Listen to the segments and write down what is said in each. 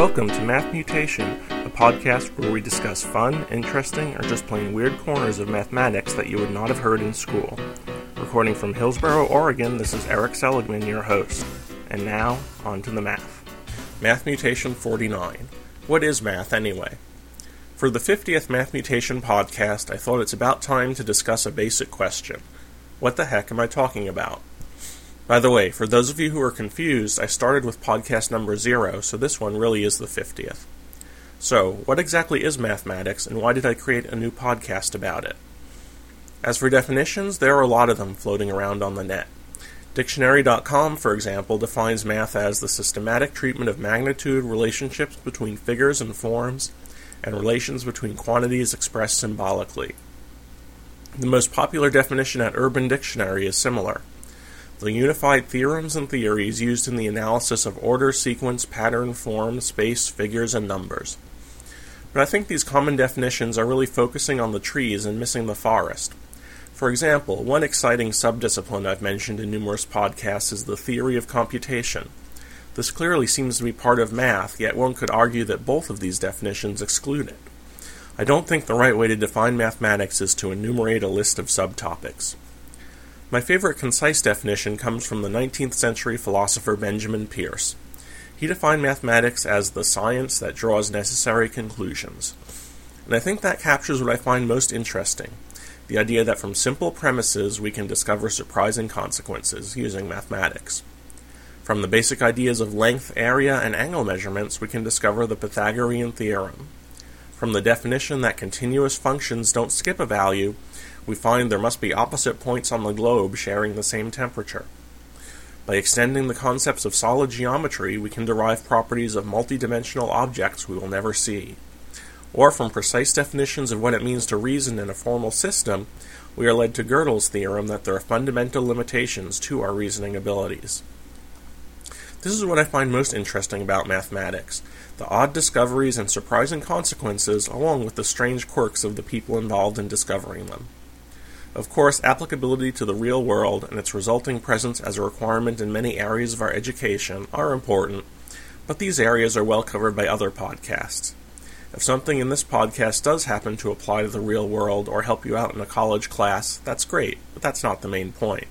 Welcome to Math Mutation, a podcast where we discuss fun, interesting, or just plain weird corners of mathematics that you would not have heard in school. Recording from Hillsboro, Oregon, this is Erik Seligman, your host. And now, on to the math. Math Mutation 49. What is math anyway? For the 50th Math Mutation podcast, I thought it's about time to discuss a basic question. What the heck am I talking about? By the way, for those of you who are confused, I started with podcast number zero, so this one really is the 50th. So, what exactly is mathematics, and why did I create a new podcast about it? As for definitions, there are a lot of them floating around on the net. Dictionary.com, for example, defines math as the systematic treatment of magnitude, relationships between figures and forms, and relations between quantities expressed symbolically. The most popular definition at Urban Dictionary is similar the unified theorems and theories used in the analysis of order, sequence, pattern, form, space, figures, and numbers. But I think these common definitions are really focusing on the trees and missing the forest. For example, one exciting subdiscipline I've mentioned in numerous podcasts is the theory of computation. This clearly seems to be part of math, yet one could argue that both of these definitions exclude it. I don't think the right way to define mathematics is to enumerate a list of subtopics. My favorite concise definition comes from the 19th century philosopher Benjamin Peirce. He defined mathematics as the science that draws necessary conclusions. And I think that captures what I find most interesting the idea that from simple premises we can discover surprising consequences using mathematics. From the basic ideas of length, area, and angle measurements, we can discover the Pythagorean theorem. From the definition that continuous functions don't skip a value, we find there must be opposite points on the globe sharing the same temperature. By extending the concepts of solid geometry, we can derive properties of multidimensional objects we will never see. Or from precise definitions of what it means to reason in a formal system, we are led to Gödel's theorem that there are fundamental limitations to our reasoning abilities. This is what I find most interesting about mathematics the odd discoveries and surprising consequences, along with the strange quirks of the people involved in discovering them. Of course, applicability to the real world and its resulting presence as a requirement in many areas of our education are important, but these areas are well covered by other podcasts. If something in this podcast does happen to apply to the real world or help you out in a college class, that's great, but that's not the main point.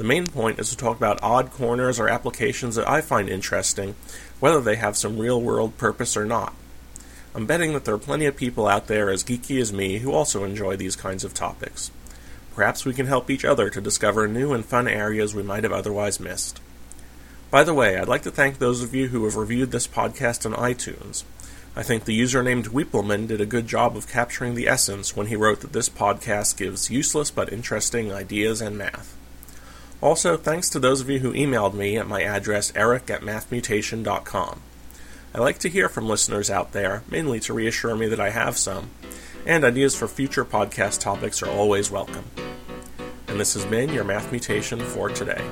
The main point is to talk about odd corners or applications that I find interesting, whether they have some real world purpose or not. I'm betting that there are plenty of people out there as geeky as me who also enjoy these kinds of topics. Perhaps we can help each other to discover new and fun areas we might have otherwise missed. By the way, I'd like to thank those of you who have reviewed this podcast on iTunes. I think the user named Weepelman did a good job of capturing the essence when he wrote that this podcast gives useless but interesting ideas and math. Also, thanks to those of you who emailed me at my address eric at mathmutation.com. I like to hear from listeners out there, mainly to reassure me that I have some, and ideas for future podcast topics are always welcome. And this has been your Math Mutation for today.